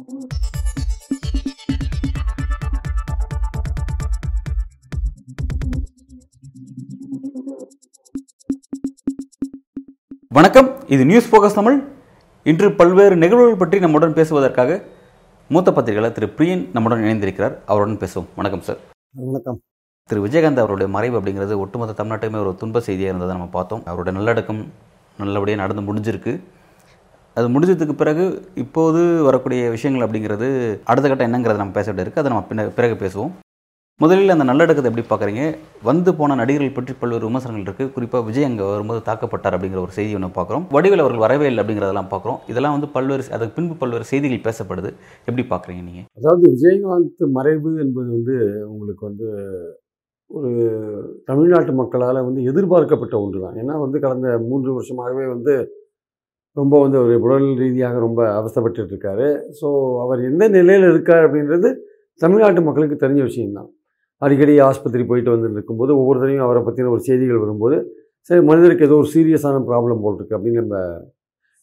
வணக்கம். இது news focus Tamil. இன்று பல்வேறு நிகழ்வுகள் பற்றி நம்முடன் பேசுவதற்காக மூத்த பத்திரிகையாளர் திரு பிரியன் நம்முடன் இணைந்திருக்கிறார். அவருடன் பேசுவோம். வணக்கம் சார் வணக்கம். திரு விஜயகாந்த் அவருடைய மறைவு அப்படிங்கிறது ஒட்டுமொத்த தமிழ்நாட்டுமே ஒரு துன்ப செய்தியாக இருந்ததை நம்ம பார்த்தோம். அவருடைய நல்லடக்கம் நல்லபடியாக நடந்து முடிஞ்சிருக்கு. அது முடிஞ்சதுக்கு பிறகு இப்போது வரக்கூடிய விஷயங்கள் அப்படிங்கிறது அடுத்த கட்டம் என்னங்கிறத நம்ம பேச வேண்டியிருக்கு. அதை நம்ம பின்ன பிறகு பேசுவோம். முதலில் அந்த நல்லடக்கத்தை எப்படி பார்க்குறீங்க? வந்து போன நடிகர்கள் பற்றி பல்வேறு விமர்சனங்கள் இருக்குது குறிப்பாக விஜய் அங்கே வரும்போது தாக்கப்பட்டார் அப்படிங்கிற ஒரு செய்தி ஒன்று பார்க்குறோம். வடிவில் அவர்கள் வரவே இல்லை அப்படிங்கிறதெல்லாம் பார்க்குறோம். இதெல்லாம் வந்து பல்வேறு அதுக்கு பின்பு பல்வேறு செய்திகள் பேசப்படுது. எப்படி பார்க்குறீங்க நீங்கள் அதாவது விஜயகாந்த் மறைவு என்பது வந்து உங்களுக்கு வந்து ஒரு தமிழ்நாட்டு மக்களால் வந்து எதிர்பார்க்கப்பட்ட ஒன்று தான் ஏன்னா வந்து கடந்த மூன்று வருஷமாகவே வந்து ரொம்ப வந்து ஒரு உடல் ரீதியாக ரொம்ப அவசப்பட்டு இருக்காரு ஸோ அவர் எந்த நிலையில் இருக்கார் அப்படின்றது தமிழ்நாட்டு மக்களுக்கு தெரிஞ்ச விஷயம்தான். அடிக்கடி ஆஸ்பத்திரி போயிட்டு வந்து இருக்கும்போது ஒவ்வொரு தடையும் அவரை பற்றின ஒரு செய்திகள் வரும்போது சரி மனிதருக்கு ஏதோ ஒரு சீரியஸான ப்ராப்ளம் போட்டிருக்கு அப்படின்னு நம்ம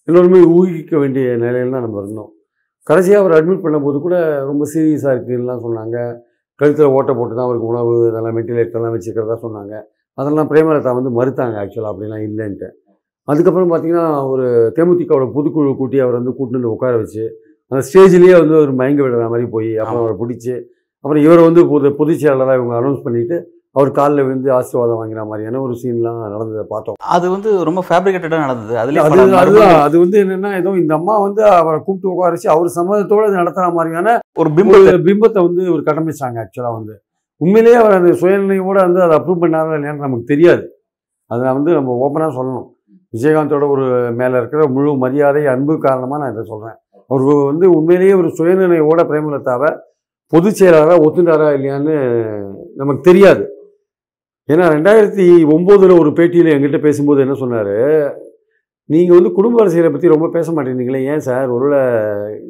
எல்லோருமே ஊகிக்க வேண்டிய நிலையில் தான் நம்ம இருந்தோம். கடைசியாக அவர் அட்மிட் பண்ணும்போது கூட ரொம்ப சீரியஸாக இருக்குன்னுலாம் சொன்னாங்க. கழுத்தில் ஓட்டை போட்டு தான் அவருக்கு உணவு இதெல்லாம் வெண்டிலேட்டர்லாம் வச்சுக்கிறதா சொன்னாங்க. அதெல்லாம் பிரேமலதா வந்து மறுத்தாங்க ஆக்சுவலாக அப்படிலாம் இல்லைன்ட்டு. அதுக்கப்புறம் பார்த்தீங்கன்னா ஒரு தேமுதிகவோட பொதுக்குழு கூட்டி அவர் வந்து வந்து உட்கார வச்சு அந்த ஸ்டேஜ்லேயே வந்து ஒரு மயங்க விடுற மாதிரி போய் அப்புறம் அவரை பிடிச்சி அப்புறம் இவரை வந்து பொது பொதுச் செயலாளராக இவங்க அனௌன்ஸ் பண்ணிவிட்டு அவர் காலில் விழுந்து ஆசீர்வாதம் வாங்கின மாதிரியான ஒரு சீன்லாம் நடந்ததை பார்த்தோம். அது வந்து ரொம்ப ஃபேப்ரிகேட்டடாக நடந்தது. அதுலேயே அது அதுதான் அது வந்து என்னன்னா ஏதோ இந்த அம்மா வந்து அவரை கூப்பிட்டு உட்கார வச்சு அவர் சம்மதத்தோட அது நடத்துகிற மாதிரியான ஒரு பிம்பம் ஒரு பிம்பத்தை வந்து ஒரு கட்டமைச்சாங்க ஆக்சுவலாக வந்து. உண்மையிலேயே அவர் அந்த சுயநிலையோட வந்து அதை அப்ரூவ் பண்ணாரா இல்லையான்னு நமக்கு தெரியாது. அதை வந்து நம்ம ஓப்பனாக சொல்லணும். விஜயகாந்தோட ஒரு மேலே இருக்கிற முழு மரியாதை அன்பு காரணமாக நான் இதை சொல்கிறேன் அவர் வந்து உண்மையிலேயே ஒரு சுயநிலையோட பிரேமலதாவை பொதுச் செயலாளராக ஒத்துண்டாரா இல்லையான்னு நமக்கு தெரியாது. ஏன்னா ரெண்டாயிரத்தி ஒம்போதில் ஒரு பேட்டியில் என்கிட்ட பேசும்போது என்ன சொன்னார்? நீங்கள் வந்து குடும்ப அரசியலை பற்றி ரொம்ப பேச மாட்டேங்கிறீங்களே ஏன் சார்? ஒருவேளை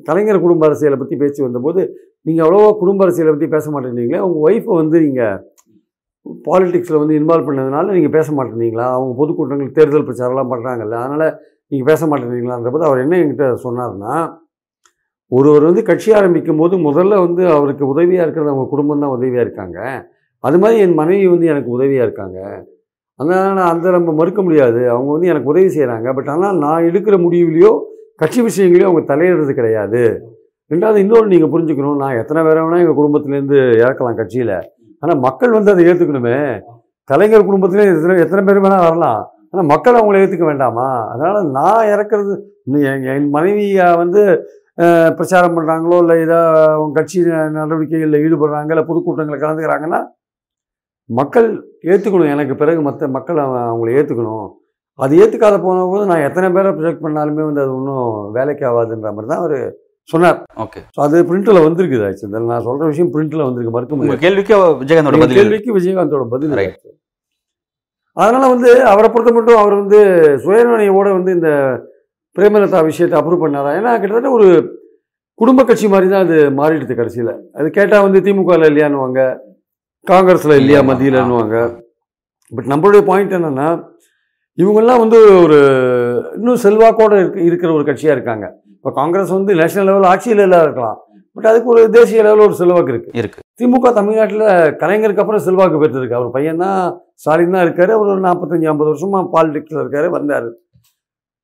கலைஞர் குடும்ப அரசியலை பற்றி பேச்சு வந்தபோது நீங்கள் அவ்வளோவா குடும்ப அரசியலை பற்றி பேச மாட்டேங்கிறீங்களே உங்கள் ஒய்ஃபை வந்து நீங்கள் பாலிடிக்ஸில் வந்து இன்வால்வ் பண்ணதுனால நீங்கள் பேச மாட்டேங்கிறீங்களா அவங்க பொதுக்கூட்டங்கள் தேர்தல் பிரச்சாரம்லாம் பண்ணுறாங்கல்ல அதனால் நீங்கள் பேச மாட்டேங்கிறீங்களான்ற போது அவர் என்ன என்கிட்ட சொன்னார்னா ஒருவர் வந்து கட்சி ஆரம்பிக்கும் போது முதல்ல வந்து அவருக்கு உதவியாக இருக்கிறது அவங்க குடும்பம் தான் உதவியாக இருக்காங்க. அது மாதிரி என் மனைவி வந்து எனக்கு உதவியாக இருக்காங்க. அதனால் அந்த நம்ம மறுக்க முடியாது. அவங்க வந்து எனக்கு உதவி செய்கிறாங்க பட் ஆனால் நான் எடுக்கிற முடிவுலையோ கட்சி விஷயங்களையும் அவங்க தலையிடுறது கிடையாது. ரெண்டாவது இன்னொன்று நீங்கள் புரிஞ்சுக்கணும். நான் எத்தனை பேரை வேணால் எங்கள் குடும்பத்துலேருந்து இறக்கலாம் கட்சியில். ஆனால் மக்கள் வந்து அதை ஏற்றுக்கணுமே கலைஞர் குடும்பத்திலே எத்தனை எத்தனை பேர் வேணால் வரலாம். ஆனால் மக்கள் அவங்கள ஏற்றுக்க வேண்டாமா? அதனால் நான் இறக்குறது இன்னும் என் என் மனைவியை வந்து பிரச்சாரம் பண்ணுறாங்களோ இல்லை ஏதோ அவங்க கட்சி நடவடிக்கைகளில் ஈடுபடுறாங்க இல்லை பொதுக்கூட்டங்களில் கலந்துக்கிறாங்கன்னா மக்கள் ஏற்றுக்கணும் எனக்கு பிறகு மற்ற மக்கள் அவங்கள ஏற்றுக்கணும் அது ஏற்றுக்காத போன போது நான் எத்தனை பேரை ப்ரொஜெக்ட் பண்ணாலுமே வந்து அது ஒன்றும் வேலைக்கு ஆகாதுன்ற மாதிரி தான் அவர் சொன்னார். ஓகே. ஸோ அது பிரிண்டில் வந்திருக்குது ஆக்சுவலி நான் சொல்கிற விஷயம் பிரிண்டில் வந்திருக்கு மறுக்க முடியாது. கேள்விக்கு விஜயகாந்தோட பதில் கேள்விக்கு விஜயகாந்தோட பதில். அதனால வந்து அவரை பொறுத்த மட்டும் அவர் வந்து சுயநினைவோட வந்து இந்த பிரேமலதா விஷயத்தை அப்ரூவ் பண்ணாரா? ஏன்னா கிட்டத்தட்ட ஒரு குடும்ப கட்சி மாதிரி தான் அது மாறிடுது கடைசியில். அது கேட்டால் வந்து திமுகவில் இல்லையான்னுவாங்க காங்கிரஸில் இல்லையா மத்தியிலன்னுவாங்க. பட் நம்மளுடைய பாயிண்ட் என்னன்னா இவங்கெல்லாம் வந்து ஒரு இன்னும் செல்வாக்கோட இருக்க இருக்கிற ஒரு கட்சியாக இருக்காங்க. இப்போ காங்கிரஸ் வந்து நேஷனல் லெவல் ஆட்சியில் எல்லாம் இருக்கலாம். பட் அதுக்கு ஒரு தேசிய லெவலில் ஒரு செல்வாக்கு இருக்குது இருக்கு. திமுக தமிழ்நாட்டில் கலைஞருக்கு அப்புறம் செல்வாக்கு பெற்றிருக்கு. அவர் பையன் தான் ஸ்டாலின் தான் இருக்காரு. அவர் ஒரு நாற்பத்தஞ்சு ஐம்பது வருஷமா பாலிடிக்ஸில் இருக்காரு வந்தார்.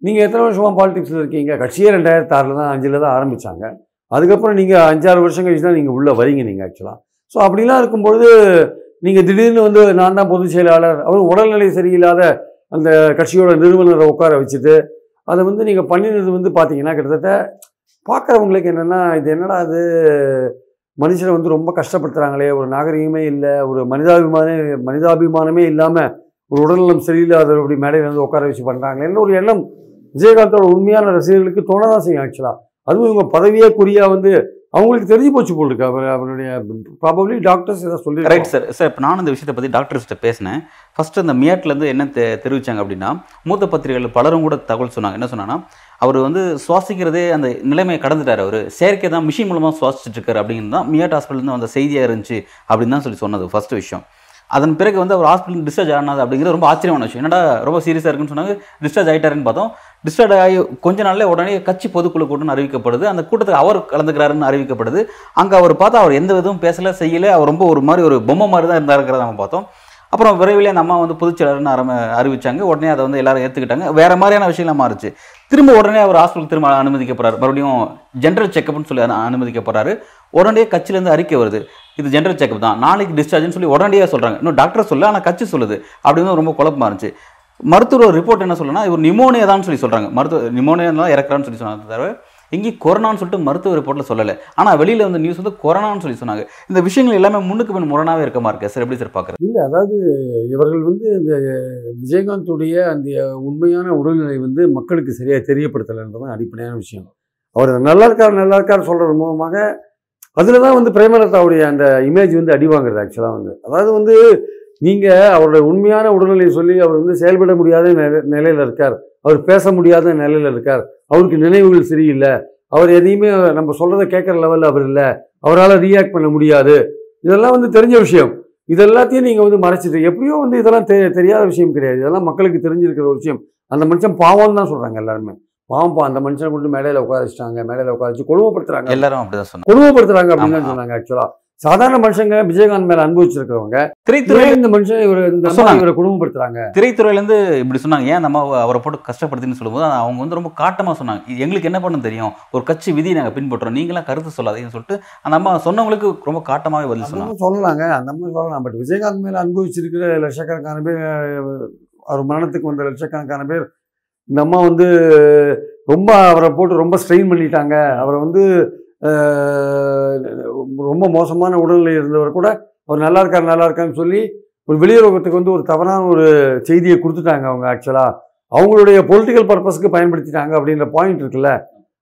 நீங்கள் எத்தனை வருஷமா பாலிடிக்ஸில் இருக்கீங்க? கட்சியே ரெண்டாயிரத்தி ஆறில் தான் அஞ்சில் தான் ஆரம்பித்தாங்க அதுக்கப்புறம் நீங்கள் அஞ்சாறு வருஷம் கழிச்சு தான் நீங்கள் உள்ளே வரீங்க நீங்கள் ஆக்சுவலாக ஸோ அப்படிலாம் இருக்கும்பொழுது நீங்கள் திடீர்னு வந்து நான் தான் பொதுச் செயலாளர் அவர் உடல்நிலை சரியில்லாத அந்த கட்சியோட நிறுவனரை உட்கார வச்சுட்டு அதை வந்து நீங்கள் பண்ணினது வந்து பார்த்தீங்கன்னா கிட்டத்தட்ட பார்க்குறவங்களுக்கு என்னென்னா இது என்னடா அது மனுஷனை வந்து ரொம்ப கஷ்டப்படுத்துகிறாங்களே ஒரு நாகரிகமே இல்லை ஒரு மனிதாபிமான மனிதாபிமானமே இல்லாமல் ஒரு உடல்நலம் சரியில்லாத அப்படி மேடையில் வந்து உட்கார வச்சு பண்ணுறாங்களேன்னு ஒரு எண்ணம் விஜயகாந்தோட உண்மையான ரசிகர்களுக்கு தோணதான் செய்யும் ஆக்சுவலாக அதுவும் இவங்க பதவியே குறியாக வந்து அவங்களுக்கு தெரிஞ்சு போச்சு போல் இருக்கு. அவர் அவருடைய ப்ராபப்ளி டாக்டர்ஸ் ஏதாவது சொல்லி ரைட் சார் சார் இப்போ நானும் இந்த விஷயத்தை பற்றி டாக்டர்ஸ்கிட்ட பேசினேன். ஃபர்ஸ்ட் அந்த மியாட்லேருந்து என்ன தெ தெரிவிச்சாங்க அப்படின்னா மூத்த பத்திரிகைகள் பலரும் கூட தகவல் சொன்னாங்க. என்ன சொன்னாங்கன்னா அவர் வந்து சுவாசிக்கிறதே அந்த நிலைமையை கடந்துட்டார் அவர். செயற்கை தான் மிஷின் மூலமாக சுவாசிச்சுட்டு இருக்காரு அப்படின்னு தான் மியாட் ஹாஸ்பிட்டல்லேருந்து அந்த செய்தியாக இருந்துச்சு அப்படின்னு தான் சொல்லி சொன்னது ஃபர்ஸ்ட் விஷயம். அதன் பிறகு வந்து அவர் ஹாஸ்பிட்டல் டிஸ்சார்ஜ் ஆனது அப்படிங்கிறது ரொம்ப ஆச்சரியமான விஷயம். என்னடா ரொம்ப சீரியஸாக இருக்குன்னு சொன்னாங்க. டிஸ்சார்ஜ் ஆகிட்டாருன்னு பார்த்தோம். டிஸ்டார்ட் ஆகி கொஞ்ச நாளில் உடனே கட்சி பொதுக்குழு கூட்டம் அறிவிக்கப்படுது. அந்த கூட்டத்துக்கு அவர் கலந்துக்கிறாருன்னு அறிவிக்கப்படுது. அங்கே அவர் பார்த்தா அவர் எந்த விதமும் பேசலை செய்யல. அவர் ரொம்ப ஒரு மாதிரி ஒரு பொம்மை மாதிரி தான் இருந்தாருங்கிறத நம்ம பார்த்தோம். அப்புறம் விரைவில் அந்த அம்மா வந்து பொதுச்செயலர்னு ஆரம்ப அறிவிச்சாங்க. உடனே அதை வந்து எல்லாரும் ஏற்றுக்கிட்டாங்க வேறு மாதிரியான விஷயம்லாம் மாறுச்சு. திரும்ப உடனே அவர் ஹாஸ்பிட்டல் திரும்ப அனுமதிக்கப்படுறாரு மறுபடியும் ஜென்ரல் செக்கப்னு சொல்லி அனுமதிக்கப்படுறாரு உடனே கட்சியிலேருந்து அறிக்கை வருது. இது ஜென்ரல் செக்கப் தான். நாளைக்கு டிஸ்சார்ஜ்னு சொல்லி உடனடியாக சொல்கிறாங்க இன்னும் டாக்டர் சொல்ல ஆனால் கட்சி சொல்லுது. அப்படின்னு ரொம்ப குழப்பமா இருந்துச்சு. மருத்துவர் ரிப்போர்ட் என்ன சொல்லுன்னா இவர் நிமோனியா தான் சொல்லி சொல்கிறாங்க மருத்துவ நிமோனியா இறக்குறான்னு சொல்லி சொன்னாங்க தவிர எங்கேயும் கொரோனான்னு சொல்லிட்டு மருத்துவ ரிப்போர்ட்டில் சொல்லலை. ஆனால் வெளியில் வந்து நியூஸ் வந்து கொரோனான்னு சொல்லி சொன்னாங்க. இந்த விஷயங்கள் எல்லாமே முன்னுக்கு பின் முரணாவே இருக்க மாதிரி இருக்கு சார்? எப்படி சார் பார்க்குறது? இல்லை அதாவது இவர்கள் வந்து இந்த விஜயகாந்துடைய அந்த உண்மையான உடல்நிலை வந்து மக்களுக்கு சரியாக தெரியப்படுத்தலைன்றதான் அடிப்படையான விஷயம். அவர் நல்லா இருக்கார் நல்லா இருக்கார் சொல்கிறது மூலமாக அதில் தான் வந்து பிரேமலதாவுடைய அந்த இமேஜ் வந்து அடி வாங்குறது ஆக்சுவலாக வந்து. அதாவது வந்து நீங்கள் அவருடைய உண்மையான உடல்நிலையை சொல்லி அவர் வந்து செயல்பட முடியாத நிலை நிலையில் இருக்கார். அவர் பேச முடியாத நிலையில் இருக்கார். அவருக்கு நினைவுகள் சரியில்லை. அவர் எதையுமே நம்ம சொல்கிறத கேட்குற லெவலில் அவர் இல்லை. அவரால் ரியாக்ட் பண்ண முடியாது. இதெல்லாம் வந்து தெரிஞ்ச விஷயம். இது எல்லாத்தையும் நீங்கள் வந்து மறைச்சிட்டு எப்படியோ வந்து இதெல்லாம் தெ தெரியாத விஷயம் கிடையாது. இதெல்லாம் மக்களுக்கு தெரிஞ்சிருக்கிற ஒரு விஷயம். அந்த மனுஷன் பாவம்னு தான் சொல்கிறாங்க எல்லாருமே. பாவம் பா அந்த மனுஷனை கொண்டு மேடையில் உட்கார வச்சிட்டாங்க. மேடையில் உட்கார வச்சு கொடுமைப்படுத்துறாங்க எல்லாரும் அப்படிதான் சொன்னாங்க. கொடுமைப்படுத்துறாங்க அப்படின்னு. சொன்னாங்க ஆக்சுவலாக சாதாரண மனுஷங்க விஜயகாந்த் மேல அனுபவிச்சிருக்கிறவங்க திரைத்துறை இந்த மனுஷன் இவர் இந்த அம்மா சொன்னாங்க. இவரை கொடுமைப்படுத்துறாங்க திரைத்துறையிலேருந்து இப்படி சொன்னாங்க. ஏன் நம்ம அவரை போட்டு கஷ்டப்படுத்தின்னு சொல்லும்போது அவங்க வந்து ரொம்ப காட்டமாக சொன்னாங்க. எங்களுக்கு என்ன பண்ண தெரியும்? ஒரு கட்சி விதி நாங்கள் பின்பற்றுறோம். நீங்களாம் கருத்து சொல்லாதீங்கன்னு சொல்லிட்டு அந்த அம்மா சொன்னவங்களுக்கு ரொம்ப காட்டமாகவே பதில் சொன்னாங்க. சொல்லலாங்க. அந்த மாதிரி சொல்லலாம். பட் விஜயகாந்த் மேல அனுபவிச்சிருக்கிற லட்சக்கணக்கான பேர் அவர் மரணத்துக்கு வந்த லட்சக்கணக்கான பேர் இந்த அம்மா வந்து ரொம்ப அவரை போட்டு ரொம்ப ஸ்ட்ரெயின் பண்ணிட்டாங்க. அவரை வந்து ரொம்ப மோசமான உடல்நிலை இருந்தவர் கூட அவர் நல்லா இருக்கார் நல்லா இருக்கான்னு சொல்லி ஒரு வெளியுறவுகத்துக்கு வந்து ஒரு தவறான ஒரு செய்தியை கொடுத்துட்டாங்க அவங்க ஆக்சுவலாக அவங்களுடைய பொலிட்டிக்கல் பர்பஸ்க்கு பயன்படுத்திட்டாங்க அப்படின்ற பாயிண்ட் இருக்குல்ல.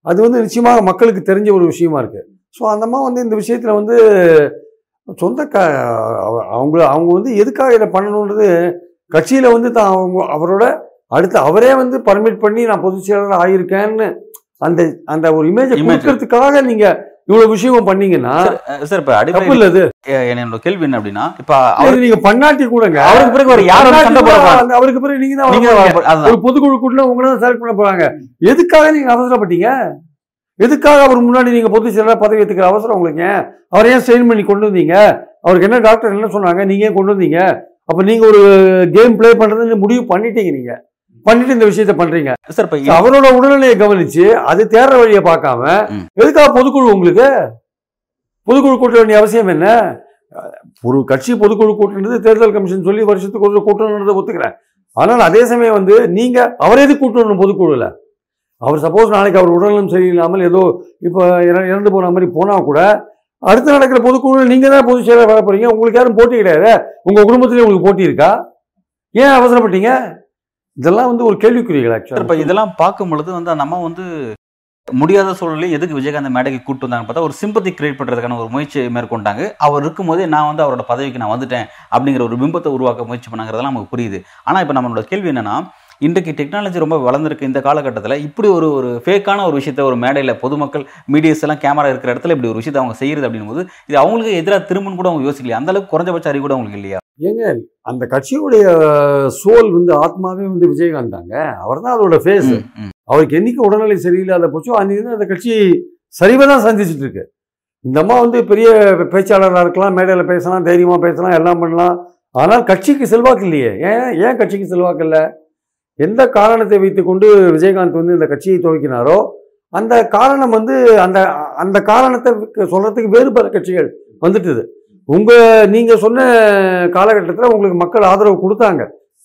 அது வந்து நிச்சயமாக மக்களுக்கு தெரிஞ்ச ஒரு விஷயமா இருக்குது ஸோ அந்தம்மா வந்து இந்த விஷயத்தில் வந்து சொந்த க அவ- அவங்க அவங்க வந்து எதுக்காக இதை பண்ணணுன்றது கட்சியில் வந்து தான் அவங்க அவரோட அடுத்து அவரே வந்து பர்மிட் பண்ணி நான் பொதுச் செயலாளர் ஆகியிருக்கேன்னு அந்த அந்த ஒரு இமேஜை. கொடுக்கறதுக்காக நீங்க இவ்வளவு விஷயம் பண்ணீங்கன்னா சார் இப்போ அடிப்படை இல்ல இது என்னோட கேள்வி என்ன அப்படின்னா இப்போ நீங்க பண்ணாட்டி கூடங்க. அவருக்கு பிறகு ஒரு யார் வந்து சண்டை போட பண்ணாட்டி கூட போறாங்க? அந்த- அவருக்கு பிறகு நீங்க தான் ஒரு பொதுக்குழு கூட்டில் உங்களை தான் செலக்ட் பண்ண போறாங்க. எதுக்காக நீங்க அவசரப்பட்டீங்க? எதுக்காக அவர் முன்னாடி நீங்க பொதுச் செயலாளர் பதவி ஏத்துக்கிற அவசரம் உங்களுக்கு? அவரை ஏன் ஸ்ட்ரெயின் பண்ணி கொண்டு வந்தீங்க? அவருக்கு என்ன டாக்டர் என்ன சொன்னாங்க? நீங்க ஏன் கொண்டு வந்தீங்க? அப்ப நீங்க ஒரு கேம் ப்ளே பண்றதுன்னு முடிவு பண்ணிட்டீங்க நீங்க. பண்ணிட்டு இந்த விஷயத்த பண்றீங்க. சார் அவரோட உடல்நிலையை கவனிச்சு அது தேர்ற வழியை பார்க்காம. எதுக்காக பொதுக்குழு உங்களுக்கு? பொதுக்குழு கூட்ட வேண்டிய அவசியம் என்ன? ஒரு கட்சி பொதுக்குழு கூட்டுறது தேர்தல் கமிஷன் சொல்லி வருஷத்துக்கு ஒரு கூட்டணுன்றதை ஒத்துக்கிறேன். ஆனால் அதே சமயம் வந்து நீங்க அவர் எது கூட்டணும் பொதுக்குழுல? அவர் சப்போஸ் நாளைக்கு அவர் உடல்நலம் சரியில்லாமல் ஏதோ இப்போ இற- இறந்து போன மாதிரி போனா கூட அடுத்து நடக்கிற பொதுக்குழு நீங்க தான் பொதுச் செயலாளர் வர போறீங்க. உங்களுக்கு யாரும் போட்டி கிடையாது? உங்க குடும்பத்திலே உங்களுக்கு போட்டி இருக்கா? ஏன் அவசரப்பட்டீங்க? இதெல்லாம் வந்து ஒரு கேள்விக்குறிகள் ஆக்சுவலாக இப்போ இதெல்லாம் பார்க்கும் பொழுது வந்து அந்த அம்மா வந்து முடியாத சூழலில் எதுக்கு விஜயகாந்த் மேடைக்கு கூட்டு வந்தாங்கன்னு பார்த்தா ஒரு சிம்பத்தி கிரியேட் பண்ணுறதுக்கான ஒரு முயற்சி மேற்கொண்டாங்க. அவர் இருக்கும்போதே நான் வந்து அவரோட பதவிக்கு நான் வந்துட்டேன் அப்படிங்கிற ஒரு பிம்பத்தை உருவாக்க முயற்சி பண்ணாங்கிறதெல்லாம் நமக்கு புரியுது. ஆனால் இப்போ நம்மளோட கேள்வி என்னன்னா இன்றைக்கு டெக்னாலஜி ரொம்ப வளர்ந்துருக்கு. இந்த காலகட்டத்தில் இப்படி ஒரு ஒரு ஃபேக்கான ஒரு விஷயத்த ஒரு மேடையில் பொதுமக்கள் மீடியாஸ் எல்லாம் கேமரா இருக்கிற இடத்துல இப்படி ஒரு விஷயத்தை அவங்க செய்யறது அப்படின்னும் போது இது அவங்களுக்கு எதிராக திரும்புன்னு கூட அவங்க யோசிக்கலையா? அந்த அளவுக்கு குறைஞ்சபட்ச அறிவு கூட அவங்களுக்கு இல்லையா? ஏங்க அந்த கட்சியுடைய சோல் வந்து ஆத்மாவே வந்து விஜயகாந்த் தாங்க அவர் தான் அதோட ஃபேஸ். அவருக்கு என்னைக்கு உடல்நிலை சரியில்லாத போச்சோ அன்னைக்கு அந்த கட்சி சரிவை தான் சந்திச்சுட்டு இருக்கு. இந்த அம்மா வந்து பெரிய பேச்சாளராக இருக்கலாம் மேடையில் பேசலாம் தைரியமாக பேசலாம் எல்லாம் பண்ணலாம். ஆனால் கட்சிக்கு செல்வாக்கு இல்லையே. ஏன் ஏன் கட்சிக்கு செல்வாக்கு இல்லை? எந்த காரணத்தை வைத்துக்கொண்டு விஜயகாந்த் வந்து இந்த கட்சியை துவக்கினாரோ அந்த காரணம் வந்து அந்த அந்த காரணத்தை சொல்கிறதுக்கு வேறு பல கட்சிகள் வந்துட்டுது. உங்கள் நீங்கள் சொன்ன காலகட்டத்தில் உங்களுக்கு மக்கள் ஆதரவு கொடுத்தாங்க.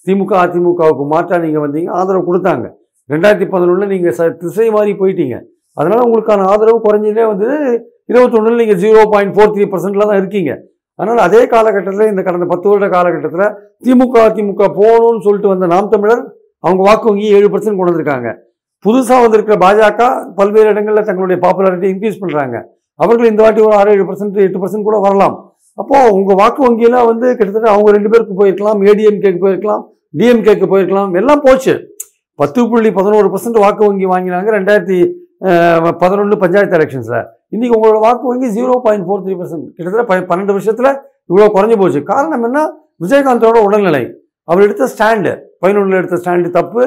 திமுக அதிமுகவுக்கு மாற்றாக நீங்கள் வந்தீங்க ஆதரவு கொடுத்தாங்க. ரெண்டாயிரத்தி பதினொன்றில் நீங்கள் ச திசை மாறி போயிட்டீங்க. அதனால் உங்களுக்கான ஆதரவு குறைஞ்சதே வந்து இருபத்தொன்னில் நீங்கள் ஜீரோ பாயிண்ட் ஃபோர் த்ரீ பர்சன்டில் தான் இருக்கீங்க. அதனால் அதே காலகட்டத்தில் இந்த கடந்த பத்து வருட காலகட்டத்தில் திமுக அதிமுக போகணும்னு சொல்லிட்டு வந்த நாம் தமிழர் அவங்க வாக்கு வங்கி ஏழு பர்சன்ட் கொண்டு வந்திருக்காங்க. புதுசாக வந்திருக்கிற பாஜக பல்வேறு இடங்களில் தங்களுடைய பாப்புலாரிட்டி இன்க்ரீஸ் பண்ணுறாங்க அவர்கள் இந்த வாட்டி ஒரு ஆறு ஏழு பர்சன்ட் எட்டு பர்சன்ட் கூட வரலாம். அப்போது உங்கள் வாக்கு வங்கியெல்லாம் வந்து கிட்டத்தட்ட அவங்க ரெண்டு பேருக்கு போயிருக்கலாம். ஏடிஎம்கேக்கு போயிருக்கலாம். டிஎம்கேக்கு போயிருக்கலாம். எல்லாம் போச்சு. பத்து புள்ளி பதினோரு பர்சன்ட் வாக்கு வங்கி வாங்கினாங்க ரெண்டாயிரத்தி பதினொன்று பஞ்சாயத்து எலெக்ஷன்ஸில் இன்றைக்கி உங்களோட வாக்கு வங்கி zero point four three percent கிட்டத்தட்ட ப- பன்னெண்டு வருஷத்தில் இவ்வளோ குறைஞ்சி போச்சு. காரணம் என்ன? விஜயகாந்தோட உடல்நிலை. அவர் எடுத்த ஸ்டாண்டு பதினொன்றில் எடுத்த ஸ்டாண்டு தப்பு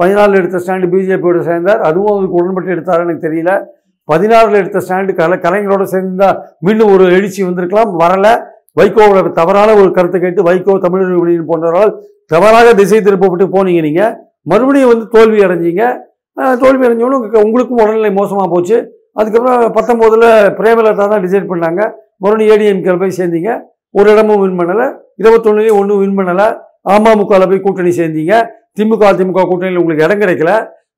பதினாலில் எடுத்த ஸ்டாண்டு பிஜேபியோட சேர்ந்தார். அதுவும் அவருக்கு உடன்பட்டு எடுத்தாரு எனக்கு தெரியல. பதினாறில் எடுத்த ஸ்டாண்டு கலை கலைஞரோடு சேர்ந்தால் மீண்டும் ஒரு எழுச்சி வந்திருக்கலாம். வரலை. வைகோவோட தவறான ஒரு கருத்தை கேட்டு வைகோ தமிழர் விடுதலை போன்றவர்களால் தவறாக திசை திருப்பப்பட்டு போனீங்க நீங்கள் மறுபடியும் வந்து தோல்வி அடைஞ்சிங்க. தோல்வி அடைஞ்சவனும் உங்களுக்கும் உடல்நிலை மோசமாக போச்சு. அதுக்கப்புறம் பத்தொம்போதில் பிரேமலதா தான் டிசைட் பண்ணாங்க. மறுபடியும் ஏடிஎம்கே போய் சேர்ந்தீங்க. ஒரு இடமும் வின் பண்ணலை. இருபத்தொன்னுலேயும் ஒன்றும் வின் பண்ணலை. அமமுகவில் போய் கூட்டணி சேர்ந்தீங்க. திமுக திமுக கூட்டணியில் உங்களுக்கு இடம் கிடைக்கல.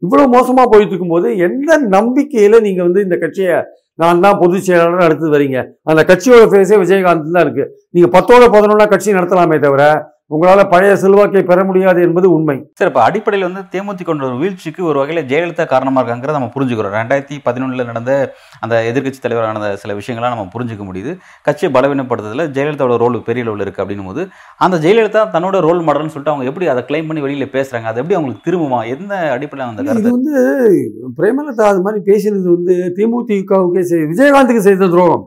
இவ்வளோ மோசமாக போயிட்டு இருக்கும்போது எந்த நம்பிக்கையில் நீங்கள் வந்து இந்த கட்சியை நான் தான் பொதுச் செயலாளர் நடத்துது வரீங்க? அந்த கட்சியோட ஃபேஸே விஜயகாந்த் தான் இருக்குது நீங்கள் பத்தோட பதினொன்னா கட்சி நடத்தலாமே தவிர உங்களால் பழைய செல்வாக்கை பெற முடியாது என்பது உண்மை. சார் இப்போ அடிப்படையில் வந்து தேமுதிக ஒரு வீழ்ச்சிக்கு ஒரு வகையில் ஜெயலலிதா காரணமாக இருக்காங்கிறத நம்ம புரிஞ்சுக்கிறோம். ரெண்டாயிரத்தி பதினொன்றில் நடந்த அந்த எதிர்க்கட்சி தலைவராக நடந்த சில விஷயங்கள்லாம் நம்ம புரிஞ்சுக்க முடியுது. கட்சியை பலவீனப்படுத்துறதுல ஜெயலலிதாவோட ரோல் பெரிய ரோல் இருக்குது அப்படின்னும் போது அந்த ஜெயலலிதா தன்னோட ரோல் மாடல்னு சொல்லிட்டு அவங்க எப்படி அதை கிளைம் பண்ணி வெளியில் பேசுகிறாங்க அது எப்படி அவங்களுக்கு திரும்புமா? எந்த அடிப்படையில் அந்த கருத்து? வந்து பிரேமலதா அது மாதிரி பேசினது வந்து தேமுதிகவுக்கே விஜயகாந்துக்கு செய்த துரோகம்.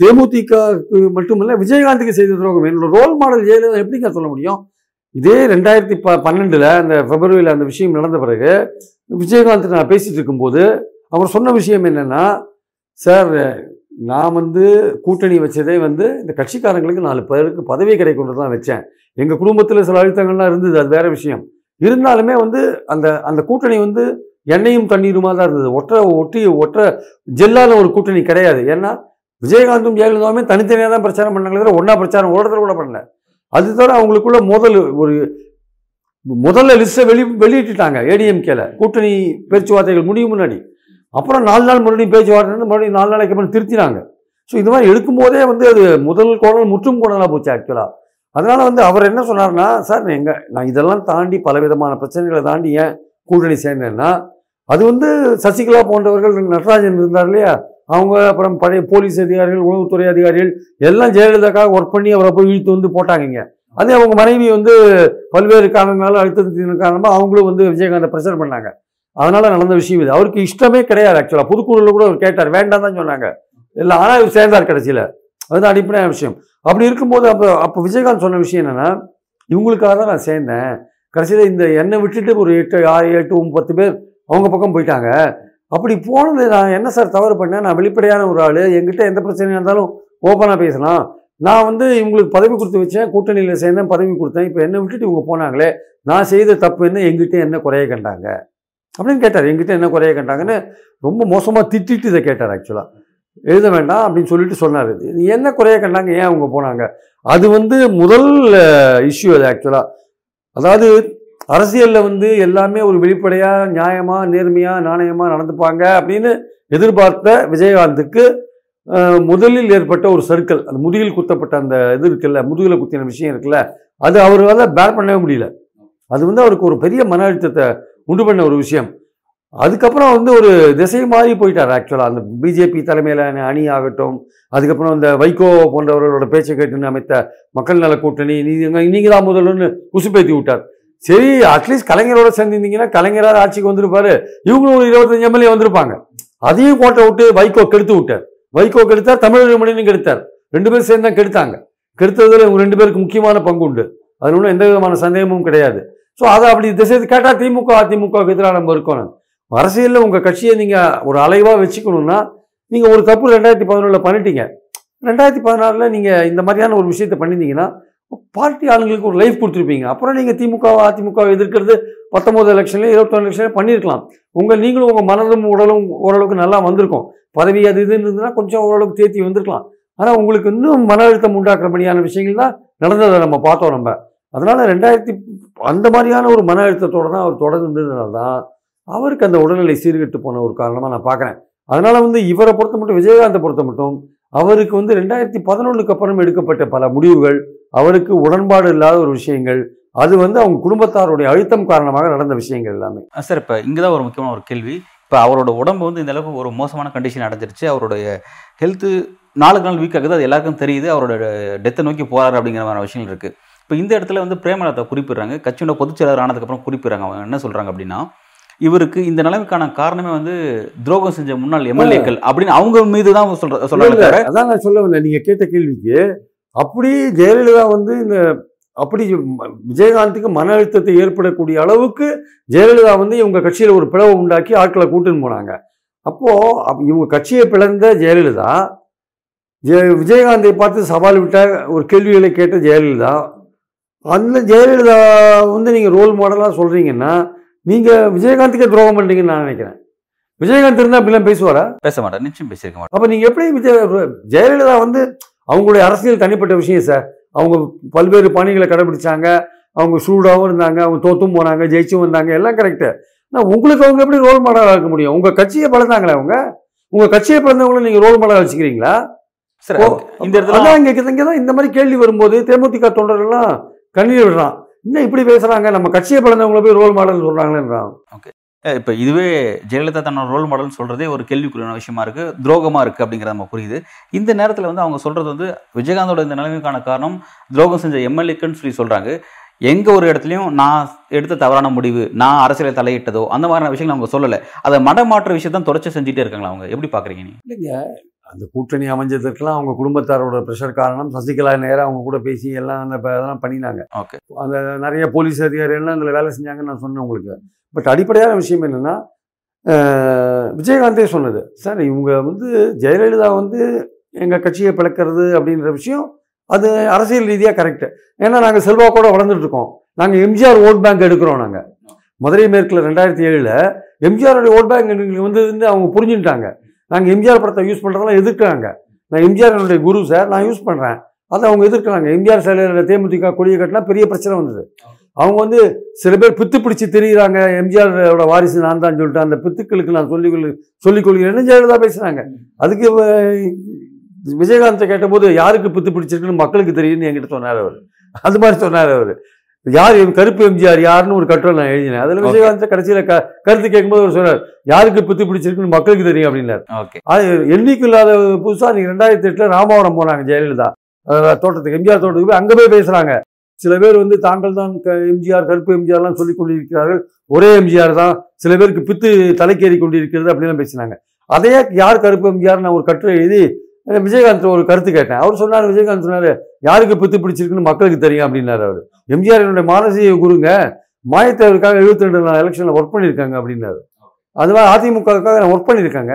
தேமுதிக மட்டுமல்ல விஜயகாந்துக்கு செய்த துரோகம். என்னோட ரோல் மாடல் ஜெயலலிதா எப்படிங்க சொல்ல முடியும்? இதே ரெண்டாயிரத்தி ப பன்னெண்டில் அந்த பிப்ரவரியில் அந்த விஷயம் நடந்த பிறகு விஜயகாந்த் நான் பேசிகிட்டு இருக்கும்போது அவர் சொன்ன விஷயம் என்னென்னா சார் நான் வந்து கூட்டணி வச்சதே வந்து இந்த கட்சிக்காரங்களுக்கு நாலு பேருக்கு பதவி கிடைக்கொண்டு தான் வச்சேன். எங்கள் குடும்பத்தில் சில அழுத்தங்கள்லாம் இருந்தது அது வேறு விஷயம். இருந்தாலுமே வந்து அந்த அந்த கூட்டணி வந்து எண்ணெயும் தண்ணீருமா தான் இருந்தது. ஒற்றை ஒட்டி ஒற்றை ஜெல்லான ஒரு கூட்டணி கிடையாது. ஏன்னா விஜயகாந்தும் ஜெயலலிதாவுமே தனித்தனியாக தான் பிரச்சாரம் பண்ணாங்களே தவிர ஒன்றா பிரச்சாரம் ஒரு இடத்துல கூட பண்ணல. அது தவிர அவங்களுக்குள்ள முதல் ஒரு முதல்ல லிஸ்ட்டை வெளி வெளியிட்டுட்டாங்க ஏடிஎம்கேல கூட்டணி பேச்சுவார்த்தைகள் முடியும் முன்னாடி. அப்புறம் நாலு நாள் மறுபடியும் பேச்சுவார்த்தை மறுபடியும் நாலு நாளைக்கு அப்புறம் திருத்தினாங்க. ஸோ இது மாதிரி எடுக்கும்போதே வந்து அது முதல் குரல் முற்றும் குரலாக போச்சு ஆக்சுவலாக அதனால் வந்து அவர் என்ன சொன்னார்னா சார் எங்கள் நான் இதெல்லாம் தாண்டி பலவிதமான பிரச்சனைகளை தாண்டி ஏன் கூட்டணி சேர்ந்தேன்னா அது வந்து சசிகலா போன்றவர்கள் நடராஜன் இருந்தார் இல்லையா அவங்க அப்புறம் பழைய போலீஸ் அதிகாரிகள் உளவுத்துறை அதிகாரிகள் எல்லாம் ஜெயலலிதாக்காக ஒர்க் பண்ணி அவரை போய் இழுத்து வந்து போட்டாங்க அதே அவங்க மனைவி வந்து பல்வேறு காரணங்களால் அழுத்தத்தின் காரணமாக அவங்களும் வந்து விஜயகாந்தை ப்ரெஷர் பண்ணாங்க. அதனால் நடந்த விஷயம் இது. அவருக்கு இஷ்டமே கிடையாது ஆக்சுவலாக புதுக்குழுல கூட அவர் கேட்டார் வேண்டாம் தான் சொன்னாங்க. இல்லை ஆனால் இவர் சேர்ந்தார் கடைசியில். அதுதான் அடிப்படையான விஷயம். அப்படி இருக்கும்போது அப்போ அப்போ விஜயகாந்த் சொன்ன விஷயம் என்னென்னா இவங்களுக்காக தான் நான் சேர்ந்தேன். கடைசியில் இந்த என்னை விட்டுட்டு ஒரு எட்டு ஆறு எட்டு பத்து பேர் அவங்க பக்கம் போயிட்டாங்க. அப்படி போனது நான் என்ன சார் தவறு பண்ணேன்? நான் வெளிப்படையான ஒரு ஆள். என்கிட்ட எந்த பிரச்சனையாக இருந்தாலும் ஓப்பனாக பேசலாம். நான் வந்து இவங்களுக்கு பதவி கொடுத்து வச்சேன். கூட்டணியில் சேர்ந்தேன் பதவி கொடுத்தேன். இப்போ என்னை விட்டுட்டு இவங்க போனாங்களே நான் செய்த தப்பு என்ன எங்கிட்ட என்ன குறைய கண்டாங்க? அப்படின்னு கேட்டார். எங்கிட்ட என்ன குறைய கண்டாங்கன்னு ரொம்ப மோசமாக திட்டிட்டு இதை கேட்டார் ஆக்சுவலாக எழுத வேண்டாம் அப்படின்னு சொல்லிட்டு சொன்னார். இது என்ன குறைய கண்டாங்க? ஏன் அவங்க போனாங்க? அது வந்து முதல் இஷ்யூ அது ஆக்சுவலாக அதாவது அரசியலில் வந்து எல்லாமே ஒரு வெளிப்படையாக நியாயமாக நேர்மையாக நாணயமாக நடந்துப்பாங்க அப்படின்னு எதிர்பார்த்த விஜயகாந்துக்கு முதலில் ஏற்பட்ட ஒரு சர்க்கிள் அந்த முதுகில் குத்தப்பட்ட அந்த இது இருக்குல்ல முதுகில் குத்தின விஷயம் இருக்குல்ல அது அவரால் பேர் பண்ணவே முடியல. அது வந்து அவருக்கு ஒரு பெரிய மன அழுத்தத்தை உண்டு பண்ண ஒரு விஷயம். அதுக்கப்புறம் வந்து ஒரு திசை மாறி போயிட்டார் ஆக்சுவலாக அந்த பிஜேபி தலைமையிலான அணி ஆகட்டும் அதுக்கப்புறம் இந்த வைகோ போன்றவர்களோட பேச்சை கேட்டுன்னு அமைத்த மக்கள் நல கூட்டணி நீங்க நீங்கள் தான் முதல்னு உசுப்பேத்தி விட்டார். சரி அட்லீஸ்ட் கலைஞரோட சேர்ந்திருந்தீங்கன்னா கலைஞராக ஆட்சிக்கு வந்திருப்பாரு? இவங்களும் ஒரு இருபத்தஞ்சு எம்எல்ஏ வந்திருப்பாங்க. அதையும் கோட்டை விட்டு வைகோ கெடுத்து விட்டார். வைகோ கெடுத்தார் தமிழக மணியும் கெடுத்தார். ரெண்டு பேரும் சேர்ந்து தான் கெடுத்தாங்க. கெடுத்ததில் இவங்க ரெண்டு பேருக்கு முக்கியமான பங்கு உண்டு. அதில் ஒன்றும் எந்த விதமான சந்தேகமும் கிடையாது. ஸோ அதை அப்படி திசை கேட்டால் திமுக அதிமுக எதிராக நம்ம இருக்கணும் அரசியலில் உங்கள் கட்சியை நீங்கள் ஒரு அலைவாக வச்சுக்கணும்னா நீங்கள் ஒரு தப்பு ரெண்டாயிரத்தி பதினொன்றில் பண்ணிட்டீங்க. ரெண்டாயிரத்தி பதினாறில் நீங்கள் இந்த மாதிரியான ஒரு விஷயத்தை பண்ணியிருந்தீங்கன்னா பார்ட்டி ஆளுங்களுக்கு ஒரு லைஃப் கொடுத்துருப்பீங்க. அப்புறம் நீங்கள் திமுக அதிமுக எதிர்க்கிறது பத்தொம்போது எலெக்ஷன்லேயும் இருபத்தொன்று எலெக்ஷன்லேயும் பண்ணியிருக்கலாம். உங்கள் நீங்களும் உங்கள் மனதும் உடலும் ஓரளவுக்கு நல்லா வந்திருக்கும். பதவி அது இதுன்னு இருந்ததுன்னா கொஞ்சம் ஓரளவுக்கு தேத்தி வந்திருக்கலாம். ஆனால் உங்களுக்கு இன்னும் மன அழுத்தம் உண்டாக்குறபடியான விஷயங்கள் தான் நடந்ததை நம்ம பார்த்தோம் நம்ம. அதனால் ரெண்டாயிரத்தி அந்த மாதிரியான ஒரு மன அழுத்தத்தோட தான் அவர் தொடர்ந்து இருந்ததுனால தான் அவருக்கு அந்த உடல்நிலை சீர்கெட்டு போன ஒரு காரணமாக நான் பார்க்குறேன். அதனால் வந்து இவரை பொறுத்த மட்டும் விஜயகாந்தை பொறுத்த மட்டும் அவருக்கு வந்து ரெண்டாயிரத்தி பதினொன்றுக்கு அப்புறம் எடுக்கப்பட்ட பல முடிவுகள் அவருக்கு உடன்பாடு இல்லாத ஒரு விஷயங்கள் அது வந்து அவங்க குடும்பத்தாருடைய அழுத்தம் காரணமாக நடந்த விஷயங்கள் எல்லாமே. சார் இப்போ இங்கே தான் ஒரு முக்கியமான ஒரு கேள்வி. இப்போ அவரோட உடம்பு வந்து இந்த அளவுக்கு ஒரு மோசமான கண்டிஷன் அடைஞ்சிருச்சு. அவருடைய ஹெல்த்து நாளுக்கு நாள் வீக் ஆகுது. அது எல்லாருக்கும் தெரியுது. அவரோட டெத்தை நோக்கி போறாரு அப்படிங்கிற மாதிரி விஷயங்கள் இருக்குது இப்போ இந்த இடத்துல வந்து பிரேமலதா குறிப்பிடுறாங்க. கட்சியோட பொதுச் செயலாளர் ஆனதுக்கப்புறம் குறிப்பிடுறாங்க. அவங்க என்ன சொல்கிறாங்க அப்படின்னா இவருக்கு இந்த நிலைமைக்கான காரணமே வந்து துரோகம் செஞ்ச முன்னாள் எம்எல்ஏக்கள் அப்படின்னு அவங்க மீது தான் சொல்ற சொல்றாங்க அதான் நான் சொல்ல வந்தேன். நீங்க கேட்ட கேள்விக்கு அப்படி ஜெயலலிதா வந்து இந்த அப்படி விஜயகாந்துக்கு மன அழுத்தத்தை ஏற்படக்கூடிய அளவுக்கு ஜெயலலிதா வந்து இவங்க கட்சியில் ஒரு பிளவை உண்டாக்கி ஆட்களை கூட்டுன்னு போனாங்க. அப்போ அப்ப இவங்க கட்சியை பிளந்த ஜெயலலிதா ஜெய விஜயகாந்தை பார்த்து சவால் விட்ட ஒரு கேள்விகளை கேட்ட ஜெயலலிதா அந்த ஜெயலலிதா வந்து நீங்கள் ரோல் மாடலாக சொல்கிறீங்கன்னா நீங்கள் விஜயகாந்துக்கே துரோகம் பண்ணுறீங்கன்னு நான் நினைக்கிறேன். விஜயகாந்த் இருந்தால் அப்படிலாம் பேசுவாரா? பேச மாட்டேன் நிச்சயம் பேசியிருக்க மாட்டேன் அப்போ நீங்கள் எப்படி விஜய ஜெயலலிதா வந்து அவங்களுடைய அரசியல் தனிப்பட்ட விஷயம் சார். அவங்க பல்வேறு பணிகளை கடைபிடிச்சாங்க. அவங்க சூடாகவும் இருந்தாங்க அவங்க தோத்தும் போனாங்க ஜெயிச்சும் வந்தாங்க எல்லாம் கரெக்டு ஆனால் உங்களுக்கு அவங்க எப்படி ரோல் மாடலாக இருக்க முடியும்? உங்கள் கட்சியை பழந்தாங்களே அவங்க? உங்கள் கட்சியை பிறந்தவங்களும் நீங்கள் ரோல் மாடலாக வச்சுக்கிறீங்களா? சரி இந்த இடத்துல இங்கே இங்கே தான் இந்த மாதிரி கேள்வி வரும்போது தேமுதிக தொண்டர்கள்லாம் கண்ணீர் விடுறான். இன்னும் இப்படி பேசுகிறாங்க நம்ம கட்சியை பிறந்தவங்கள போய் ரோல் மாடல் சொல்கிறாங்களேன்றான் அஹ் இப்போ இதுவே ஜெயலலிதா தன்னோட ரோல் மாடல்னு சொல்றதே ஒரு கேள்விக்குறியான விஷயமா இருக்கு துரோகமா இருக்கு அப்படிங்கிறது நம்ம புரியுது. இந்த நேரத்தில் வந்து அவங்க சொல்றது வந்து விஜயகாந்தோட இந்த நிலைமைக்கான காரணம் துரோகம் செஞ்ச எம்எல்ஏக்குன்னு சொல்லி சொல்றாங்க. எங்க ஒரு இடத்துலயும் நான் எடுத்த தவறான முடிவு நான் அரசியலை தலையிட்டதோ அந்த மாதிரியான விஷயங்கள் அவங்க சொல்லலை. அதை மடமாற்ற விஷயத்தான் தொடர்ச்சி செஞ்சுட்டே இருக்காங்களா அவங்க? எப்படி பார்க்குறீங்க நீங்கள் இல்லைங்க அந்த கூட்டணி அமைஞ்சதற்கெல்லாம் அவங்க குடும்பத்தாரோட ப்ரெஷர் காரணம் சசிகலா நேரம் அவங்க கூட பேசி எல்லாம் அந்த அதெல்லாம் பண்ணினாங்க. ஓகே. அந்த நிறைய போலீஸ் அதிகாரிகள்லாம் அதில் வேலை செஞ்சாங்கன்னு நான் சொன்னேன் உங்களுக்கு. பட் அடிப்படையான விஷயம் என்னென்னா விஜயகாந்தே சொன்னது. சார் இவங்க வந்து ஜெயலலிதா வந்து எங்கள் கட்சியை பிளக்கிறது அப்படின்ற விஷயம் அது அரசியல் ரீதியாக கரெக்டு ஏன்னா நாங்கள் செல்வாக்கோட வளர்ந்துட்டு இருக்கோம். நாங்கள் எம்ஜிஆர் ஓட் பேங்க் எடுக்கிறோம் நாங்கள் மதுரை மேற்கில் ரெண்டாயிரத்தி ஏழில் எம்ஜிஆருடைய ஓட் பேங்க் வந்து அவங்க புரிஞ்சுட்டாங்க நாங்கள் எம்ஜிஆர் படத்தை யூஸ் பண்ணுறதெல்லாம் எதிர்க்கிறாங்க. நான் எம்ஜிஆர் என்னுடைய குரு சார் நான் யூஸ் பண்ணுறேன் அதை அவங்க எதிர்க்கிறாங்க. எம்ஜிஆர் சிலையில் தேமுதிக கொடியை கட்டினா பெரிய பிரச்சனை வந்தது. அவங்க வந்து சில பேர் பித்து பிடிச்சி தெரியுறாங்க. எம்ஜிஆரோட வாரிசு நான் தான் சொல்லிட்டு அந்த பித்துக்களுக்கு நான் சொல்லிக் கொள்ளு சொல்லிக் கொள்கிறேன்னு ஜெயலலிதா பேசுகிறாங்க அதுக்கு விஜயகாந்தை கேட்டபோது யாருக்கு பித்து பிடிச்சிருக்குன்னு மக்களுக்கு தெரியும்னு என்கிட்ட சொன்னார் அவர். அது மாதிரி சொன்னார் அவர். யார் கருப்பு எம்ஜிஆர் யாருன்னு ஒரு கட்டுரை நான் எழுதினேன். அதில். விஜயகாந்த் கடைசியில் க கருத்து கேட்கும்போது அவர் சொன்னார் யாருக்கு பித்து பிடிச்சிருக்குன்னு மக்களுக்கு தெரியும் அப்படின்னாரு. அது எண்ணிக்கை இல்லாத புதுசாக நீங்கள் ரெண்டாயிரத்தி எட்டில் ராமாவரம் போனாங்க ஜெயலலிதா. தோட்டத்துக்கு எம்ஜிஆர் தோட்டத்துக்கு போய் அங்கே போய் பேசுகிறாங்க சில பேர் வந்து தாங்கள் தான் எம்ஜிஆர் கருப்பு எம்ஜிஆர்லாம் சொல்லிக் கொண்டிருக்கிறார்கள். ஒரே எம்ஜிஆர் தான். சில பேருக்கு பித்து தலைக்கேறி கொண்டிருக்கிறது அப்படிலாம் பேசினாங்க. அதே யார் கருப்பு எம்ஜிஆர் நான் ஒரு கட்டுரை எழுதி விஜயகாந்த் ஒரு கருத்து கேட்டேன். அவர் சொன்னார் விஜயகாந்த் சொன்னார் யாருக்கு பித்து பிடிச்சிருக்குன்னு மக்களுக்கு தெரியும் அப்படின்னாரு அவர். எம்ஜிஆர் என்னுடைய மானசீக குருங்க மாயத்தேவருக்காக எழுபத்தி ரெண்டு நாள் எலெக்ஷனில் ஒர்க் பண்ணியிருக்காங்க அப்படின்னாரு. அதுவா அதிமுகவுக்காக நான் ஒர்க் பண்ணியிருக்காங்க.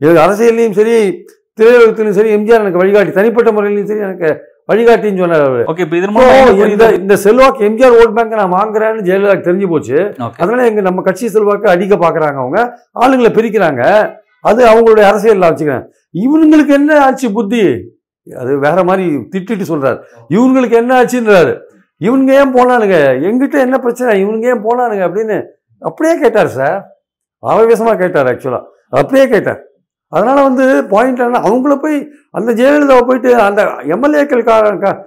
இது அரசியல்லையும் சரி திரையுலகத்திலும் சரி எம்ஜிஆர் எனக்கு வழிகாட்டி தனிப்பட்ட முறையிலையும் சரி எனக்கு வழிகாட்டின்னு சொன்னார் அவர். ஓகே இப்போ இதன் இந்த இந்த செல்வாக்கு எம்ஜிஆர் ஓட் பேங்க் நான் வாங்குறேன்னு ஜெயலலிதாக்கு தெரிஞ்சு போச்சு. அதனால எங்க நம்ம கட்சி செல்வாக்கு அடிக்க பாக்குறாங்க அவங்க. ஆளுங்களை பிரிக்கிறாங்க. அது அவங்களுடைய அரசியல்ல வச்சுக்கிறேன். இவனுங்களுக்கு என்ன ஆச்சு புத்தி? அது வேற மாதிரி திட்டிட்டு சொல்றாரு. இவங்களுக்கு என்ன ஆச்சுன்றாரு. இவனுங்க ஏன் போனானுங்க? எங்கிட்ட என்ன பிரச்சனை? இவனுங்க ஏன் போனானுங்க அப்படின்னு அப்படியே கேட்டார் சார். ஆவேசமா கேட்டார் ஆக்சுவலா அப்படியே கேட்டார். அதனால வந்து பாயிண்ட் என்ன அவங்கள போய் அந்த ஜெயலலிதாவை போயிட்டு அந்த எம்எல்ஏக்கள் காரணம்.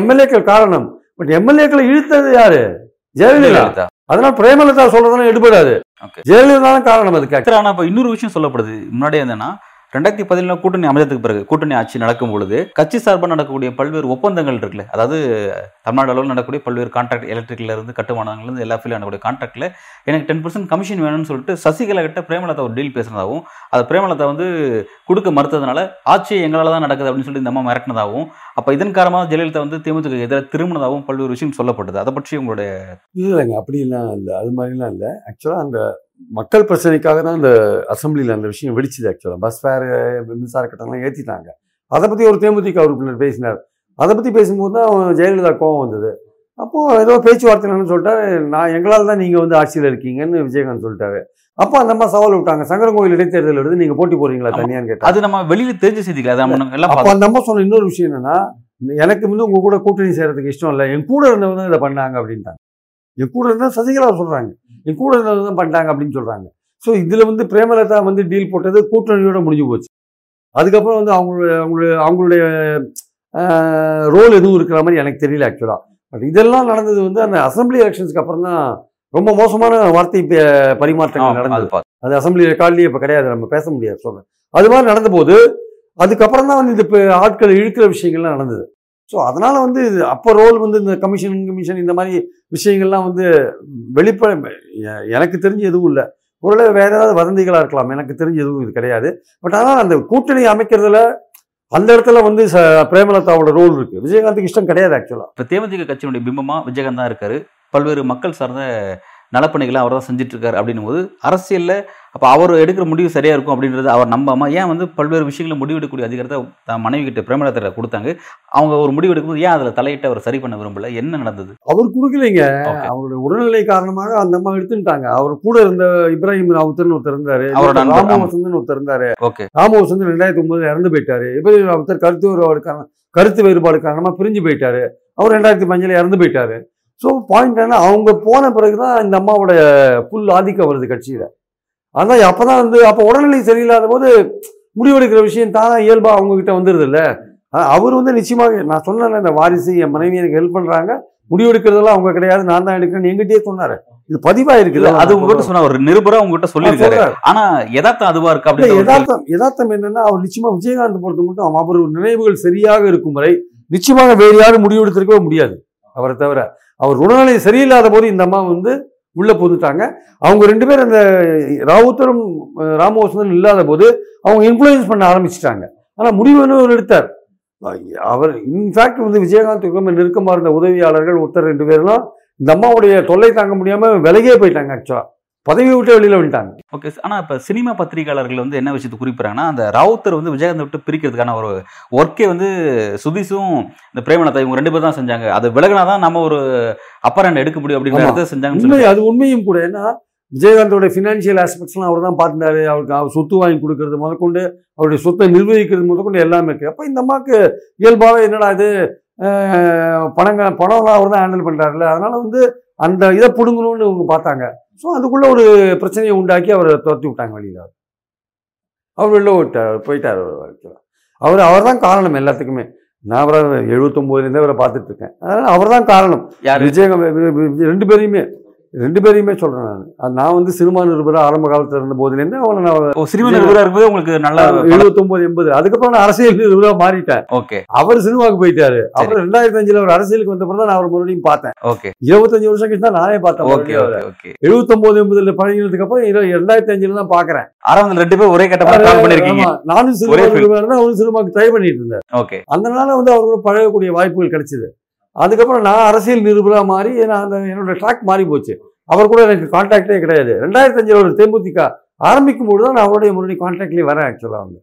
எம்எல்ஏக்கள் காரணம் பட் எம்எல்ஏக்களை இழுத்தது யாரு? ஜெயலலிதா. அதனால பிரேமலதா சொல்றதெல்லாம் எடுபடாது. ஜெயலலிதா காரணம் அதுக்கு ஆனால் இப்போ இன்னொரு விஷயம் சொல்லப்படுது. முன்னாடியே என்னன்னா ரெண்டாயிரத்தி பதினேழு கூட்டணி அமைச்சதுக்கு பிறகு கூட்டணி ஆட்சி நடக்கும் பொழுது கட்சி சார்பாக நடக்கக்கூடிய பல்வேறு ஒப்பந்தங்கள் இருக்குல்ல அதாவது தமிழ்நாடு அளவில் நடக்கக்கூடிய பல்வேறு கான்ட்ராக்ட் எலக்ட்ரிக்ல இருந்து கட்டுமானங்கள்ல இருந்து எல்லா ஃபீல்டும் நடக்கக்கூடிய கான்ட்ராக்ட்ல எனக்கு டென் பர்சன்ட் கமிஷன் வேணும்னு சொல்லிட்டு சசிகலா கிட்ட பிரேமலதா ஒரு டீல் பேசுனதாகவும் அதை பிரேமலதா வந்து கொடுக்க மறுத்ததுனால ஆட்சி எங்களால் தான் நடக்குது அப்படின்னு சொல்லிட்டு இந்த அம்மா மிரட்டினதாகவும் அப்போ இதன் காரணமாக ஜெயலலிதா வந்து திமுக எதிராக திரும்பினதாகவும் பல்வேறு விஷயம் சொல்லப்பட்டது. அதை பற்றி உங்களுடைய இல்லைங்க அப்படிலாம் இல்லை. அது மாதிரிலாம் இல்லை. ஆக்சுவலாக அந்த மக்கள் பிரச்சனைக்காக தான் அந்த அசம்பிளியில் அந்த விஷயம் வெடிச்சுது ஆக்சுவலாக பஸ் ஃபேர் மின்சார கட்டணம்லாம் ஏற்றிட்டாங்க அதை பற்றி ஒரு தேமுதிக உறுப்பினர் பேசினார். அதை பற்றி பேசும்போது தான் ஜெயலலிதா கோவம் வந்தது. அப்போது ஏதோ பேச்சுவார்த்தை என்னன்னு சொல்லிட்டாரு. நான் எங்களால் தான் நீங்கள் வந்து ஆட்சியில் இருக்கீங்கன்னு விஜயகாந்த் சொல்லிட்டாரு. அப்போ அந்த அம்மா சவால் விட்டாங்க. சங்கரங்கோயில் இடைத்தேர்தல் எடுத்து நீங்கள் போட்டி போறீங்களா. தனியான்னு கேட்டாங்க அது நம்ம வெளியில தெரிஞ்ச செய்திகள். அப்போ அந்த அம்மா சொன்ன இன்னொரு விஷயம் என்னன்னா எனக்கு வந்து உங்க கூட கூட்டணி செய்யறதுக்கு இஷ்டம் இல்லை. என் கூட இருந்தவங்க இதை பண்ணாங்க அப்படின்ட்டாங்க. என் கூட இருந்தா சசிகலா சொல்றாங்க. என் கூட இருந்தவங்க தான் பண்ணிட்டாங்க அப்படின்னு சொல்றாங்க. ஸோ இதுல வந்து பிரேமலதா வந்து டீல் போட்டது கூட்டணியோட முடிஞ்சு போச்சு. அதுக்கப்புறம் வந்து அவங்களுடைய அவங்களுடைய அவங்களுடைய ரோல் எதுவும் இருக்கிற மாதிரி எனக்கு தெரியல ஆக்சுவலா பட் இதெல்லாம் நடந்தது வந்து அந்த அசம்பிளி எலெக்ஷன்ஸ்க்கு அப்புறம் தான் ரொம்ப மோசமான வார்த்தை பரிமாற்றங்கள் நடந்தது. அது அசம்பிளி ரெக்கார்ட்லேயே இப்போ கிடையாது நம்ம பேச முடியாது சொல்றேன். அது மாதிரி நடந்தபோது அதுக்கப்புறம் தான் வந்து இந்த ஆட்களை இழுக்கிற விஷயங்கள்லாம் நடந்தது. ஸோ அதனால் வந்து இது அப்போ ரோல் வந்து இந்த கமிஷன் கமிஷன் இந்த மாதிரி விஷயங்கள்லாம் வந்து வெளிப்பட எனக்கு தெரிஞ்சு எதுவும் இல்லை. ஒருவேளை வேற ஏதாவது வதந்திகளாக இருக்கலாம். எனக்கு தெரிஞ்சு எதுவும் இது கிடையாது. பட் ஆனால் அந்த கூட்டணி அமைக்கிறதுல அந்த இடத்துல வந்து ச பிரேமலதாவோட ரோல் இருக்குது விஜயகாந்துக்கு இஷ்டம் கிடையாது ஆக்சுவலாக இப்போ தேமுதிக கட்சியினுடைய பிம்பமாக விஜயகாந்த் தான் இருக்காரு. பல்வேறு மக்கள் சார்ந்த நலப்பணிகளை அவர் தான் செஞ்சிட்ருக்காரு அப்படின்னும் போது அரசியலில் அப்போ அவர் எடுக்கிற முடிவு சரியா இருக்கும் அப்படின்றது அவர் நம்பாம ஏன் வந்து பல்வேறு விஷயங்களை முடிவெடுக்கக்கூடிய அதிகாரத்தை தான் மனைவி கிட்ட பிரேமலதா கொடுத்தாங்க? அவங்க ஒரு முடிவு எடுக்கும்போது ஏன் அதுல தலையிட்டு அவர் சரி பண்ண விரும்பல? என்ன நடந்தது? அவர் கொடுக்கலைங்க. அவருடைய உடல்நிலை காரணமாக அந்த அம்மா எடுத்துட்டாங்க. அவர் கூட இருந்த இப்ராஹிம் ராவுத்தர்னு ஒருத்தர் இருந்தாரு. அவரோட. ராமவசந்தன் ஒருத்தர் இருந்தாரு. ஓகே ராமவசந்தன் ரெண்டாயிரத்தி ஒன்பதுல இறந்து போயிட்டாரு. இப்ராஹிம் ராவுத்தர் கருத்து கருத்து வேறுபாடு காரணமா பிரிஞ்சு போயிட்டாரு. அவர் ரெண்டாயிரத்தி பஞ்சுல இறந்து போயிட்டாரு. ஸோ பாயிண்ட் என்ன அவங்க போன பிறகுதான் இந்த அம்மாவோட புல் ஆதிக்கம் வருது கட்சியில. அதான் அப்பதான் வந்து அப்போ உடல்நிலை சரியில்லாத போது முடிவெடுக்கிற விஷயம் தான் இயல்பா அவங்க கிட்ட வந்துருது இல்ல அவர் வந்து நிச்சயமாக நான் சொன்னேன்ல இந்த வாரிசு என் மனைவி எனக்கு ஹெல்ப் பண்றாங்க. முடிவெடுக்கிறதெல்லாம் அவங்க கிடையாது நான் தான் எடுக்கிறேன்னு எங்கிட்டயே சொன்னாரு. இது பதிவா இருக்குது. அது உங்ககிட்ட சொன்ன ஒரு நிருபரா உங்ககிட்ட சொல்லியிருக்காரு. ஆனா யதார்த்தம் அதுவா இருக்கு இல்ல, அப்படின்னு யதார்த்தம் யதார்த்தம் என்னன்னா அவர் நிச்சயமா விஜயகாந்த் பொறுத்த மட்டும் அவர் நினைவுகள் சரியாக இருக்கும் வரை நிச்சயமாக வேறு யாரும் முடிவெடுத்திருக்கவே முடியாது. அவரை தவிர அவர் உடல்நிலை சரியில்லாத போது இந்த அம்மா வந்து உள்ளே புகுந்துட்டாங்க. அவங்க ரெண்டு பேரும் அந்த ராவுத்தரும் அஹ், இல்லாத போது அவங்க இன்ஃப்ளூயன்ஸ் பண்ண ஆரம்பிச்சிட்டாங்க. ஆனால் முடிவு என்ன அவர் எடுத்தார்? அவர் இன்ஃபேக்ட் வந்து விஜயகாந்த் ரொம்ப நெருக்கமா இருந்த உதவியாளர்கள் ஒருத்தர் ரெண்டு பேர்லாம் இந்த அம்மாவுடைய தொல்லை தாங்க முடியாமல் விலகே போயிட்டாங்க ஆக்சுவலா பதவி விட்டு வெளியில வந்துட்டாங்க ஓகே ஆனா இப்ப சினிமா பத்திரிகையாளர்கள் வந்து என்ன விஷயத்தை குறிப்பிடுறாங்கன்னா அந்த ராவுத்தர் வந்து விஜயகாந்த் விட்டு பிரிக்கிறதுக்கான ஒரு ஒர்க்கே வந்து சுதீஷும் இந்த பிரேமலதா இவங்க ரெண்டு பேர் தான் செஞ்சாங்க. அது விலகினாதான் நம்ம ஒரு அப்பர் ஹேண்ட் எடுக்க முடியும் அப்படிங்கிற ஆமா. இடத்த செஞ்சாங்கன்னு உண்மை சொல்லி அது உண்மையும் கூட. ஏன்னா விஜயகாந்தோட ஃபினான்ஷியல் ஆஸ்பெக்ட்ஸ்லாம் அவர் தான் பார்த்துட்டாரு. அவருக்கு அவர் சொத்து வாங்கி கொடுக்கறது முதற்கொண்டு அவருடைய சொத்தை நிர்வகிக்கிறது முதற்கொண்டு எல்லாமே இருக்கு. அப்போ இந்த அம்மாவுக்கு இயல்பாகவே என்னடா இது பணங்க பணம்லாம் அவர் தான் ஹேண்டில் பண்ணுறாருல அதனால வந்து அந்த இதை பிடுங்கணும்னு இவங்க பார்த்தாங்க. ஸோ அதுக்குள்ள ஒரு பிரச்சனையை உண்டாக்கி அவரை துரத்தி விட்டாங்க வெளியில. அவர் வெளில விட்டார் போயிட்டார் அவர் அவர் அவர் தான் காரணம் எல்லாத்துக்குமே. நான் அவரை எழுபத்தொம்போதுலேருந்தே அவரை பார்த்துட்டு இருக்கேன். அதனால அவர் தான் காரணம். யாரு? விஜயகம் வி- வி- வி- ரெண்டு பேரையுமே. ரெண்டு பேரையுமே சொல்றேன் நான். அது நான் வந்து சினிமா நிருபரா ஆரம்ப காலத்துல இருந்த போதுலேருந்து அவனை நான் சினிமா நிருபரா இருக்கும்போது உங்களுக்கு நல்ல எழுபத்தொன்பது எண்பது. அதுக்கப்புறம் நான் அரசியல் நிருபரா மாறிட்டேன். ஓகே. அவர் சினிமாவுக்கு போயிட்டாரு. அப்புறம் ரெண்டாயிரத்தி அஞ்சுல அவர் அரசியலுக்கு வந்த தான் நான் அவர் மறுபடியும் பார்த்தேன். ஓகே. இருபத்தஞ்சு வருஷம் கழிச்சு தான் நானே பார்த்தேன் ஓகே. ஓகே எழுபத்தொன்பது எண்பதுல பழகினதுக்கு அப்புறம் ரெண்டாயிரத்தி அஞ்சுல தான் பாக்குறேன் ஆரம்பத்துல ரெண்டு பேரும் ஒரே கட்டமா கால் பண்ணிருக்கீங்க நானும் சினிமா ஒரே field. நிருபரா இருந்தா அவரும் சினிமாவுக்கு ட்ரை பண்ணிட்டு இருந்தேன் ஓகே. அதனால வந்து அவர் கூட பழகக்கூடிய வாய்ப்புகள் கிடைச்சது. அதுக்கப்புறம் நான் அரசியல் நிருபராக மாறி நான் அந்த என்னோட ட்ராக் மாறி போச்சு. அவர் கூட எனக்கு கான்டாக்டே கிடையாது. ரெண்டாயிரத்தி அஞ்சில் ஒரு தேமுதிக ஆரம்பிக்கும் போது தான் நான் அவருடைய முன்னாடி கான்டாக்ட்லேயே வரேன் ஆக்சுவலாக வந்து.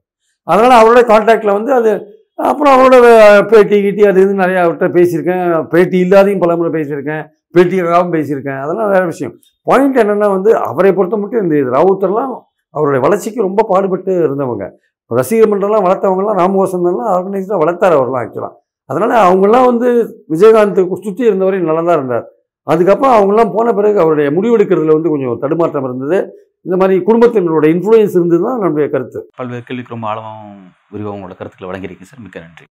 அதனால் அவருடைய கான்டாக்டில் வந்து அது அப்புறம் அவரோட பேட்டி கீட்டி அது இது நிறையா அவர்கிட்ட பேசியிருக்கேன். பேட்டி இல்லாதையும் பல முறை பேசியிருக்கேன். பேட்டிக்காகவும் பேசியிருக்கேன். அதெல்லாம் வேற விஷயம். பாயிண்ட் என்னென்னா வந்து அவரை பொறுத்த மட்டும் இந்த ராவுத்தர்லாம் அவருடைய வளர்ச்சிக்கு ரொம்ப பாடுபட்டு இருந்தவங்க. ரசிகர் மன்றம்லாம் வளர்த்தவங்கலாம் ராமகோசன்லாம் ஆர்கனைஸ்டாக வளர்த்தார் அவர்லாம் ஆக்சுவலாக அதனால் அவங்கெல்லாம் வந்து விஜயகாந்த் சுற்றி இருந்தவரை நல்லா தான் இருந்தார். அதுக்கப்புறம் அவங்கெல்லாம் போன பிறகு அவருடைய முடிவெடுக்கிறதுல வந்து கொஞ்சம் தடுமாற்றம் இருந்தது. இந்த மாதிரி குடும்பத்தினரோட இன்ஃப்ளூயன்ஸ் இருந்தது தான் நம்முடைய கருத்து. பல்வேறு கேள்விக்கு ரொம்ப ஆழமாகவும் விரிவாக உங்களோட கருத்துக்களை வழங்கியிருக்கீங்க சார். மிக்க நன்றி.